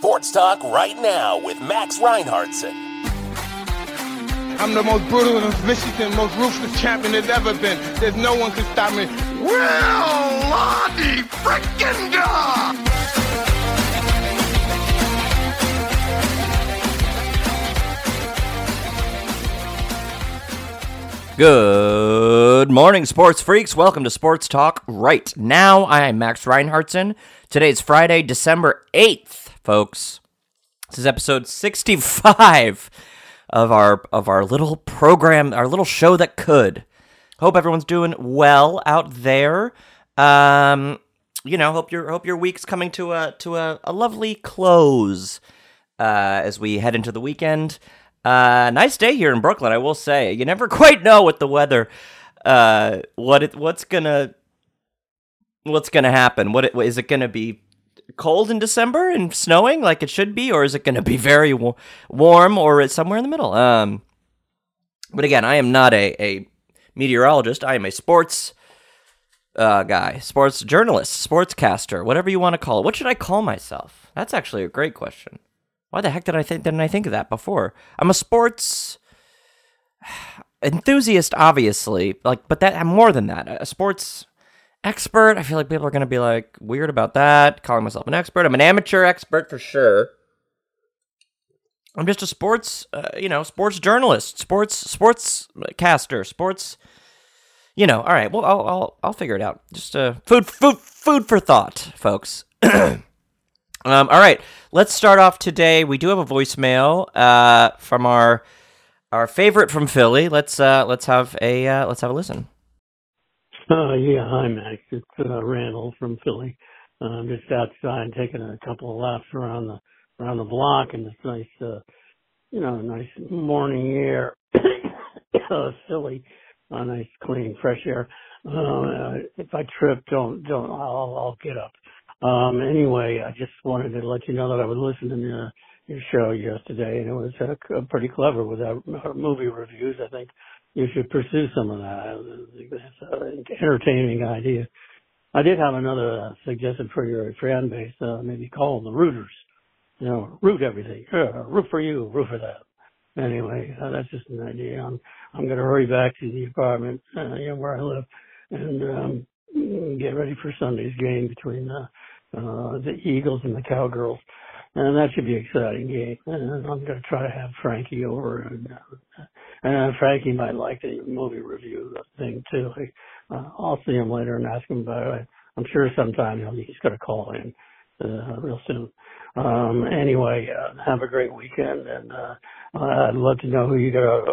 Sports Talk right now with Max Reinhardtson. I'm the most brutal and vicious and most ruthless champion there's ever been. There's no one can stop me. Well, Lottie frickin' God! Good morning, sports freaks. Welcome to Sports Talk right now. I am Max Reinhardtson. Today's Friday, December 8th, folks. This is episode 65 of our of our little program, our little show that could. Hope everyone's doing well out there. Um, you know, hope your hope your week's coming to a to a, a lovely close uh, as we head into the weekend. Uh, nice day here in Brooklyn, I will say. You never quite know with the weather, uh, what it, what's gonna what's gonna happen. What it, is it gonna be cold in December and snowing like it should be, or is it gonna be very wa- warm, or it's somewhere in the middle? Um, but again, I am not a, a meteorologist. I am a sports uh, guy, sports journalist, sportscaster, whatever you want to call it. What should I call myself? That's actually a great question. Why the heck did I think didn't I think of that before? I'm a sports enthusiast, obviously. Like, but that I'm more than that. A sports expert. I feel like people are gonna be like weird about that. Calling myself an expert. I'm an amateur expert for sure. I'm just a sports, uh, you know, sports journalist, sports sports caster, sports. You know, all right. Well, I'll I'll, I'll figure it out. Just uh, food food food for thought, folks. Um, all right, let's start off today. We do have a voicemail uh, from our our favorite from Philly. Let's uh, let's have a uh, let's have a listen. Uh, yeah, hi Max. It's uh, Randall from Philly. Uh, I'm just outside taking a couple of laps around the around the block in this nice, uh, you know, nice morning air. uh, Philly, uh, nice, clean, fresh air. Uh, if I trip, don't don't. I'll I'll get up. Um, anyway, I just wanted to let you know that I was listening to uh, your show yesterday, and it was uh, pretty clever with our movie reviews. I think you should pursue some of that. It's an entertaining idea. I did have another uh, suggestion for your fan base. Uh, maybe call the rooters. You know, root everything. Yeah, root for you, root for that. Anyway, uh, that's just an idea. I'm I'm going to hurry back to the apartment, uh, you know, where I live, and um, get ready for Sunday's game between uh, uh, the Eagles and the Cowgirls. And that should be an exciting game. And I'm going to try to have Frankie over, and, uh, and Frankie might like the movie review thing too. Uh, I'll see him later and ask him about it. I'm sure sometime he's going to call in uh, real soon. Um, anyway, uh, have a great weekend, and uh, I'd love to know who you're going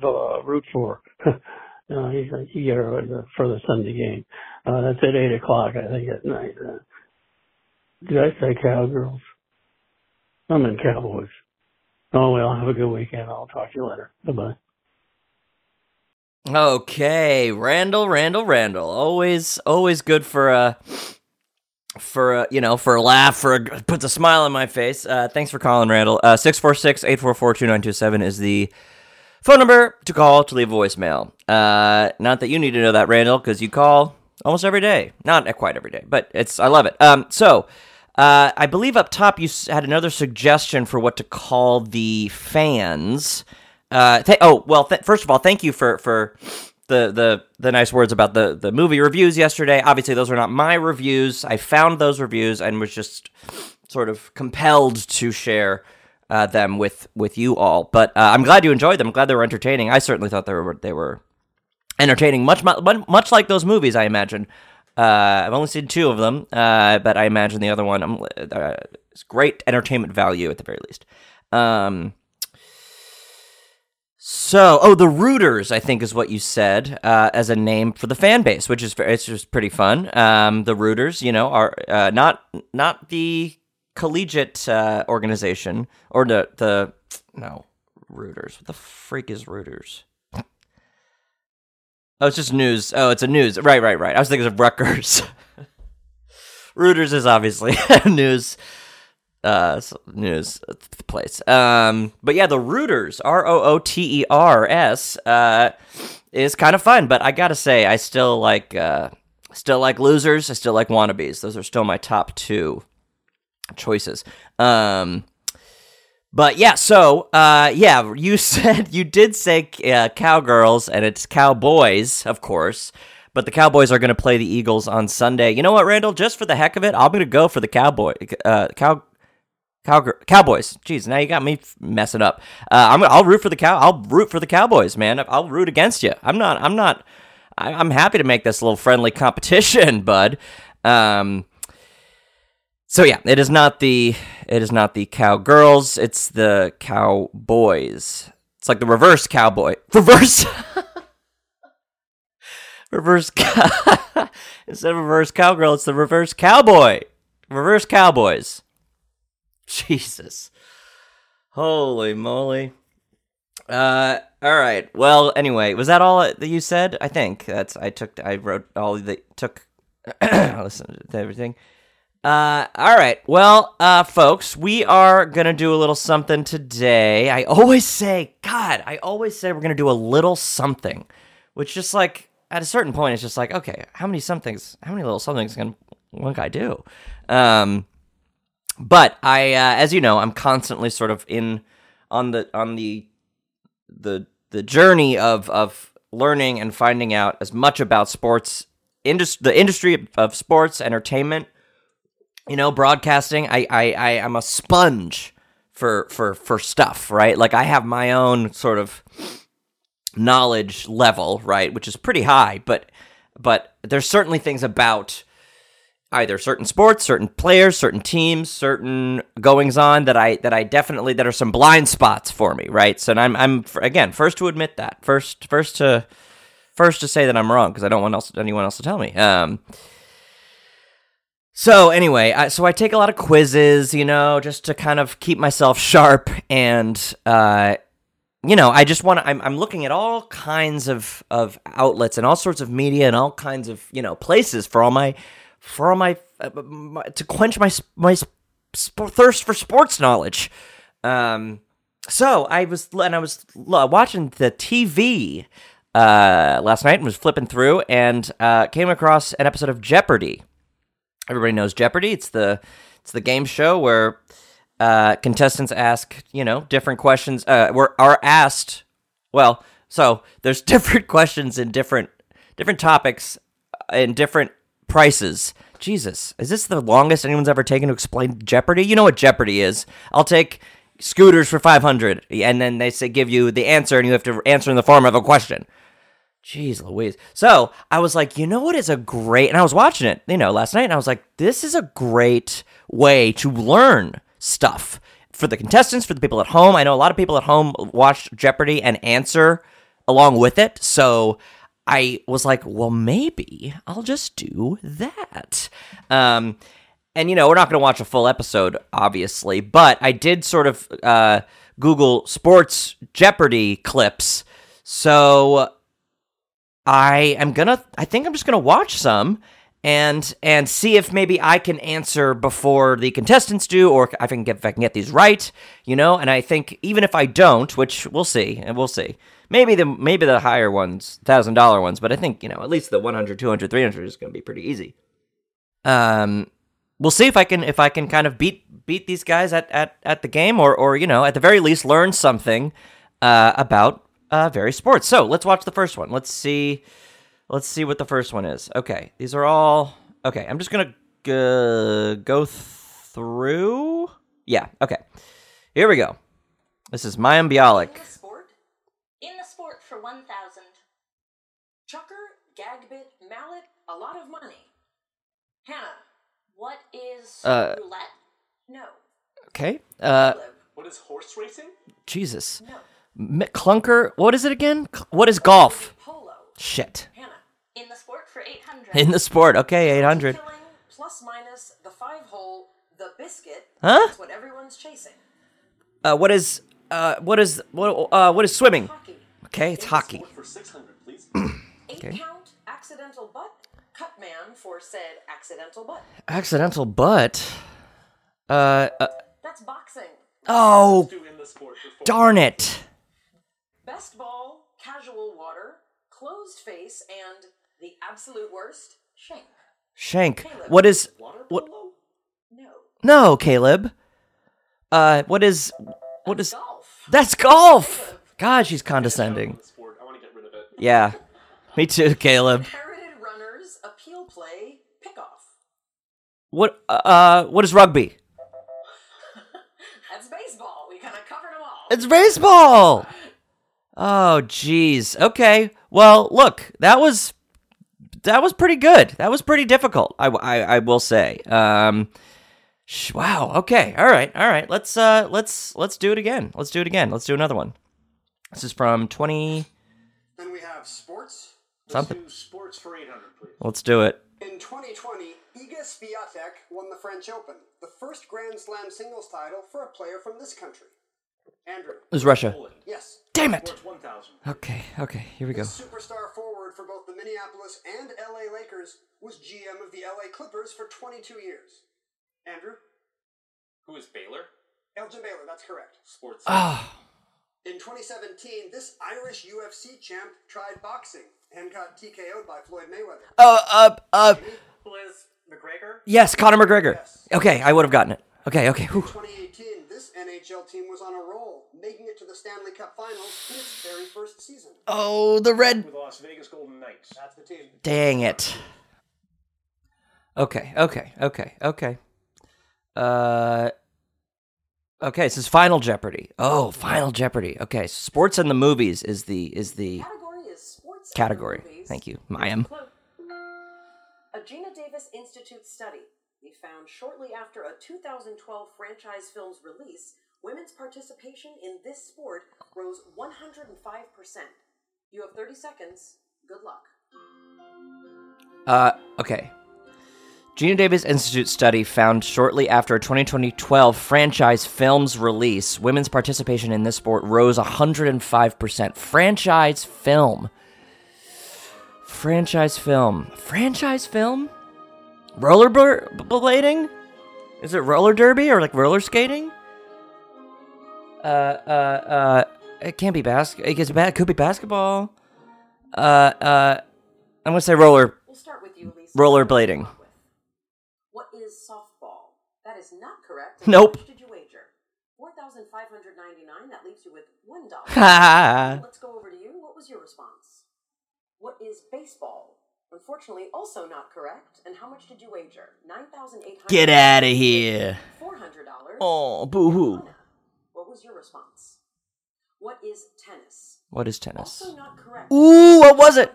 to uh, root for. uh, get for the Sunday game. Uh, that's at eight o'clock, I think, at night. Uh, did I say cowgirls? I'm in Cowboys. Oh well, have a good weekend. I'll talk to you later. Bye bye. Okay, Randall, Randall, Randall. Always, always good for a, for a, you know, for a laugh, for a, puts a smile on my face. Uh, thanks for calling, Randall. Uh, 646-844-2927 is the phone number to call to leave a voicemail. Uh, not that you need to know that, Randall, because you call almost every day. Not quite every day, but it's I love it. Um, so uh, I believe up top you had another suggestion for what to call the fans. Uh, th- oh well, th- first of all, thank you for for the the the nice words about the the movie reviews yesterday. Obviously, those were not my reviews. I found those reviews and was just sort of compelled to share. Uh, them with with you all, but uh, I'm glad you enjoyed them. I'm glad they were entertaining. I certainly thought they were they were entertaining, much much much like those movies. I imagine. Uh, I've only seen two of them, uh, but I imagine the other one um, uh, is great entertainment value at the very least. Um, so, oh, the Rooters, I think, is what you said uh, as a name for the fan base, which is it's just pretty fun. Um, the Rooters, you know, are uh, not not the collegiate uh, organization or the the no Rooters. What the freak is Rooters? Oh, it's just news. Oh, it's a news. Right, right, right. I was thinking of Rutgers. Reuters is obviously news uh news place. Um but yeah, the Rooters, R O O T E R S, uh is kind of fun, but I got to say I still like uh still like losers, I still like wannabes. Those are still my top 2 choices. Um, but yeah, so uh, yeah, you said you did say uh, cowgirls, and it's cowboys, of course. But the Cowboys are going to play the Eagles on Sunday. You know what, Randall? Just for the heck of it, I'm going to go for the Cowboy, uh, cow, cow, Cowboys. Jeez, now you got me messing up. Uh, I'm, I'll root for the cow. I'll root for the Cowboys, man. I'll root against you. I'm not. I'm not. I, I'm happy to make this a little friendly competition, bud. Um, so yeah, it is not the it is not the cowgirls. It's the cowboys. It's like the reverse cowboy. Reverse. reverse cow- instead of reverse cowgirl, it's the reverse cowboy. Reverse cowboys. Jesus. Holy moly. Uh all right. Well, anyway, was that all that you said? I think that's I took I wrote all the took listen to everything. Uh, all right. Well, uh, folks, we are gonna do a little something today. I always say, God, I always say we're gonna do a little something, which just like at a certain point, it's just like, okay, how many somethings, how many little somethings can one guy do? Um, but I, uh, as you know, I'm constantly sort of in on the on the the the journey of of learning and finding out as much about sports indus- the industry of sports entertainment you know broadcasting i i i am a sponge for for for stuff right? Like i have my own sort of knowledge level right which is pretty high but but there's certainly things about either certain sports certain players certain teams certain goings on that i that i definitely that are some blind spots for me right? So i'm i'm again first to admit that first first to first to say that i'm wrong because i don't want else anyone else to tell me. Um so anyway, I, so I take a lot of quizzes, you know, just to kind of keep myself sharp, and uh, you know, I just want to. I'm, I'm looking at all kinds of of outlets and all sorts of media and all kinds of you know places for all my for all my, uh, my to quench my my sp- thirst for sports knowledge. Um, so I was and I was watching the TV uh, last night and was flipping through and uh, came across an episode of Jeopardy everybody knows Jeopardy. It's the it's the game show where uh, contestants ask you know different questions. Uh, were are asked. Well, so there's different questions in different different topics in different prices. Jesus, is this the longest anyone's ever taken to explain Jeopardy? You know what Jeopardy is. I'll take scooters for 500 and then they say give you the answer and you have to answer in the form of a question. Jeez Louise. So I was like, you know what is a great, and I was watching it, you know, last night, and I was like, this is a great way to learn stuff for the contestants, for the people at home. I know a lot of people at home watch Jeopardy and answer along with it. So I was like, well, maybe I'll just do that. Um, and, you know, we're not going to watch a full episode, obviously, but I did sort of uh, Google sports Jeopardy clips. So I am gonna. I think I'm just gonna watch some and and see if maybe I can answer before the contestants do, or if I can get if I can get these right, you know. And I think even if I don't, which we'll see, and we'll see, maybe the maybe the higher ones, thousand dollar ones, but I think you know at least the 100, 200, 300 is going to be pretty easy. Um, we'll see if I can if I can kind of beat beat these guys at at at the game, or or you know at the very least learn something uh, about uh, various sports. So let's watch the first one. Let's see. Let's see what the first one is. Okay, these are all. Okay, I'm just gonna g- go through. Yeah. Okay. Here we go. This is Mayim Bialik. In the sport, in the sport for one thousand. Chukker, gagbit, mallet, a lot of money. Hannah, what is Uh, roulette? No. Okay. Uh, What is horse racing? Jesus. No. M- clunker. What is it again? Cl- What is golf? Polo. Shit. Hannah, in the sport for eight hundred. In the sport. Okay, 800. Killing plus minus the five hole, the biscuit. Huh? That's what everyone's chasing. Uh, what is uh, what is what uh, what is swimming? Hockey. Okay, it's hockey. Sport for 600, please. Eight count accidental butt. Cut man for said accidental butt. Accidental butt. Uh, uh That's boxing. oh, Do in the sport for four. darn it. Closed face, and the absolute worst, shank. Shank. What is Water what? No. No, Caleb. Uh, what is what is Golf. that's golf? God, she's condescending. The sport. I want to get rid of it. Yeah, me too, Caleb. Inherited runners appeal play pickoff. What uh, what is rugby? That's baseball. We kind of covered them all. It's baseball. Oh, jeez. Okay. Well, look, that was that was pretty good. That was pretty difficult. I, I, I will say. Um, sh- wow. Okay. All right. All right. Let's uh let's let's do it again. Let's do it again. Let's do another one. This is from twenty Then we have sports. something. Do sports for 800, please. Let's do it. In 2020, Iga Swiatek won the French Open, the first Grand Slam singles title for a player from this country. Andrew. It was Russia. Poland. Yes. Damn it. Sports 1000. Okay. Okay. Here we go. This superstar forward for both the Minneapolis and LA Lakers was GM of the LA Clippers for 22 years. Andrew. Who is Baylor? Elgin Baylor, that's correct. Sports. Ah. In 2017, this Irish UFC champ tried boxing and got TKO'd by Floyd Mayweather. Uh. Uh. Uh. Who is McGregor? Yes, Conor McGregor. Yes. Okay, I would have gotten it. Okay. Okay. Whew. 2018, this NHL team was on a roll, making it to the Stanley Cup Finals in its very first season. Oh, the red With Las Vegas Golden Knights. That's the team. Dang it. Okay, okay, okay, okay. Uh Okay, this is Final Jeopardy. Oh, Final Jeopardy. Okay, sports and the movies is the is the Category is sports. and category. movies. Thank you. Mayim. Quote, A Geena Davis Institute study they found shortly after a 2012 franchise film's release, women's participation in this sport rose 105%. You have 30 seconds. Good luck. Uh okay. Geena Davis Institute study found shortly after a 2012 franchise film's release, women's participation in this sport rose 105%. Franchise film. Franchise film. Franchise film? Roller bl- blading? Is it roller derby or like roller skating? Uh, uh, uh, it can't be bas- it gets bad. Could be basketball. Uh, uh, I'm gonna say roller We'll start with you, Lisa. Rollerblading. What is softball? That is not correct. Nope. How did you wager? 4599 That leaves you with $1. Ha! Let's go over to you. What was your response? What is baseball? Unfortunately, also not correct. And how much did you wager? Nine thousand eight hundred. Get out of here. Four hundred dollars. Oh, boo hoo. What was your response? What is tennis? What is tennis? Also not correct. Ooh, what was it?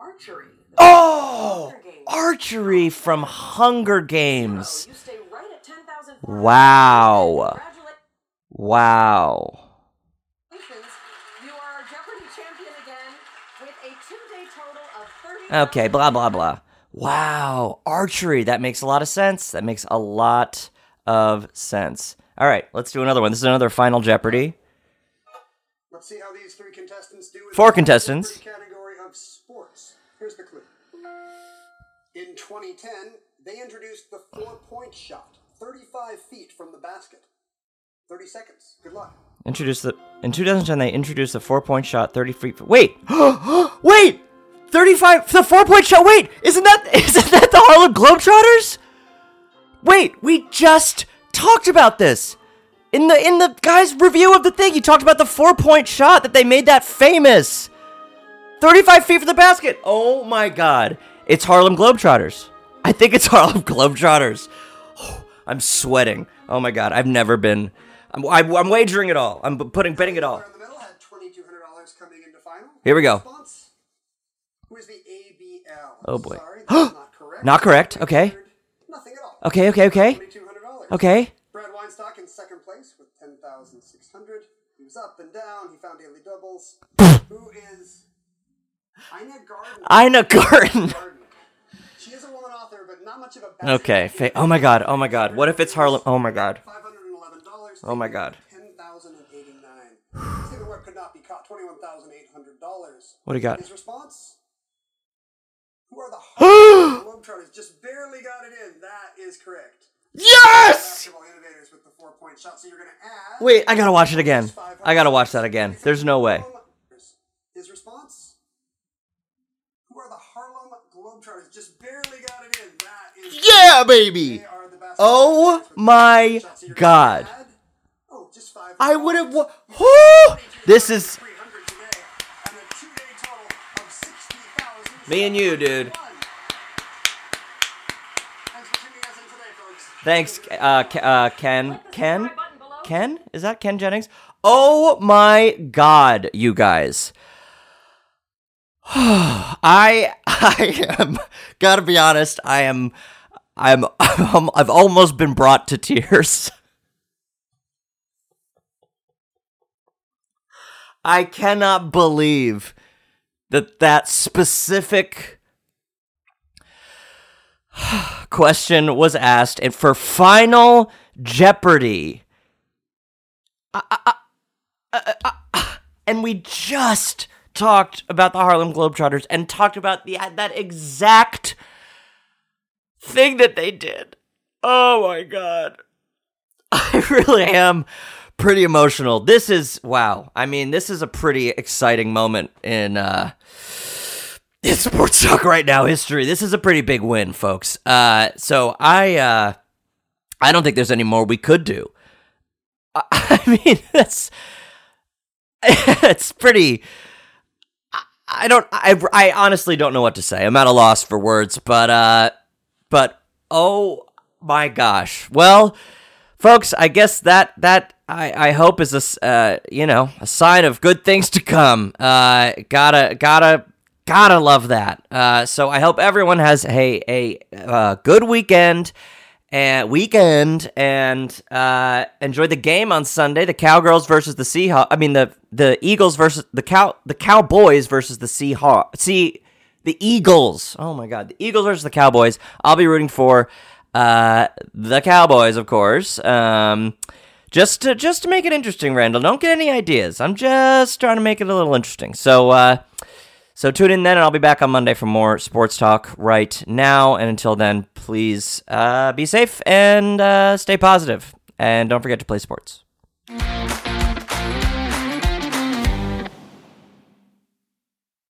Archery. Oh, archery from Hunger Games. Oh, you right at ten thousand. Wow. Wow. You are our Jeopardy champion again with a two-day total of thirty. Okay, blah, blah, blah. Wow, archery. That makes a lot of sense. That makes a lot of sense. All right, let's do another one. This is another Final Jeopardy. Let's see how these three contestants do. Four the contestants. Category of sports. Here's the clue. In 2010, they introduced the four-point shot, 35 feet from the basket. 30 seconds. Good luck. Introduced the in 2010 they introduced the four point shot 30 feet. Wait, wait, 35 the four point shot. Wait, isn't that isn't that the Harlem Globetrotters? Wait, we just talked about this in the in the guy's review of the thing. he talked about the four point shot that they made that famous. 35 feet from the basket. Oh my god. It's Harlem Globetrotters. I think it's Harlem Globetrotters. I'm sweating. Oh my god. I've never been. I'm, I'm, I'm wagering it all. I'm putting betting it all. Player in the middle had $2,200 coming into final. Here we go. Response? Who is the ABL? Oh, boy. Sorry, that's not correct. Not correct, okay. Nothing at all. Okay, okay, okay. $2,200. Okay. Brad Weinstock in second place with 10,600. He was up and down. He found daily doubles. Who is Ina Garten? Ina Garten. She is a woman author, but not much of a Okay. Fa- oh my god. Oh my god. What if it's Harlem? Oh my god. $511. Oh my god. 10,089. See the could not be caught. $21,800. What do you got? His response? Who are the Globetrotters? Just barely got it in. That is correct. Yes! Innovators with the four-point shot. So you're gonna add. Wait, I gotta watch it again. I gotta watch that again. There's no way. His response? Who are the Harlem Globetrotters? Just barely got it in. That is Yeah, baby. They are the Oh my god. Oh, just five. I would have. Wa-! This is 300 today, and a two-day total of 60,000. Me and you, dude. Thanks uh, uh, Ken. Ken? Ken? Is that Ken Jennings? Oh my god, you guys. I I am gotta be honest, I am I'm, I'm I've almost been brought to tears. I cannot believe that that specific question was asked and for final jeopardy I- I- I- uh, uh, uh, and we just talked about the harlem globetrotters and talked about the that exact thing that they did. Oh my god. I really am pretty emotional this is wow i mean this is a pretty exciting moment in uh in sports talk right now history. This is a pretty big win, folks. Uh, so I uh, I don't think there's any more we could do. I, I mean, that's it's pretty. I, don't. I I honestly don't know what to say. I'm at a loss for words, but uh, but oh my gosh. Well, folks, I guess that that I, I hope is a uh, you know a sign of good things to come. Uh, gotta gotta gotta love that. Uh, so I hope everyone has a a uh, good weekend and weekend and uh, enjoy the game on Sunday. The Cowgirls versus the Seahawks. I mean the the Eagles versus the cow the Cowboys versus the Seahawks. See the Eagles. Oh my God, the Eagles versus the Cowboys. I'll be rooting for uh, the Cowboys, of course. Um, just to just to make it interesting, Randall. Don't get any ideas. I'm just trying to make it a little interesting. So uh, so tune in then, and I'll be back on Monday for more sports talk right now. And until then, please uh, be safe and uh, stay positive, and don't forget to play sports.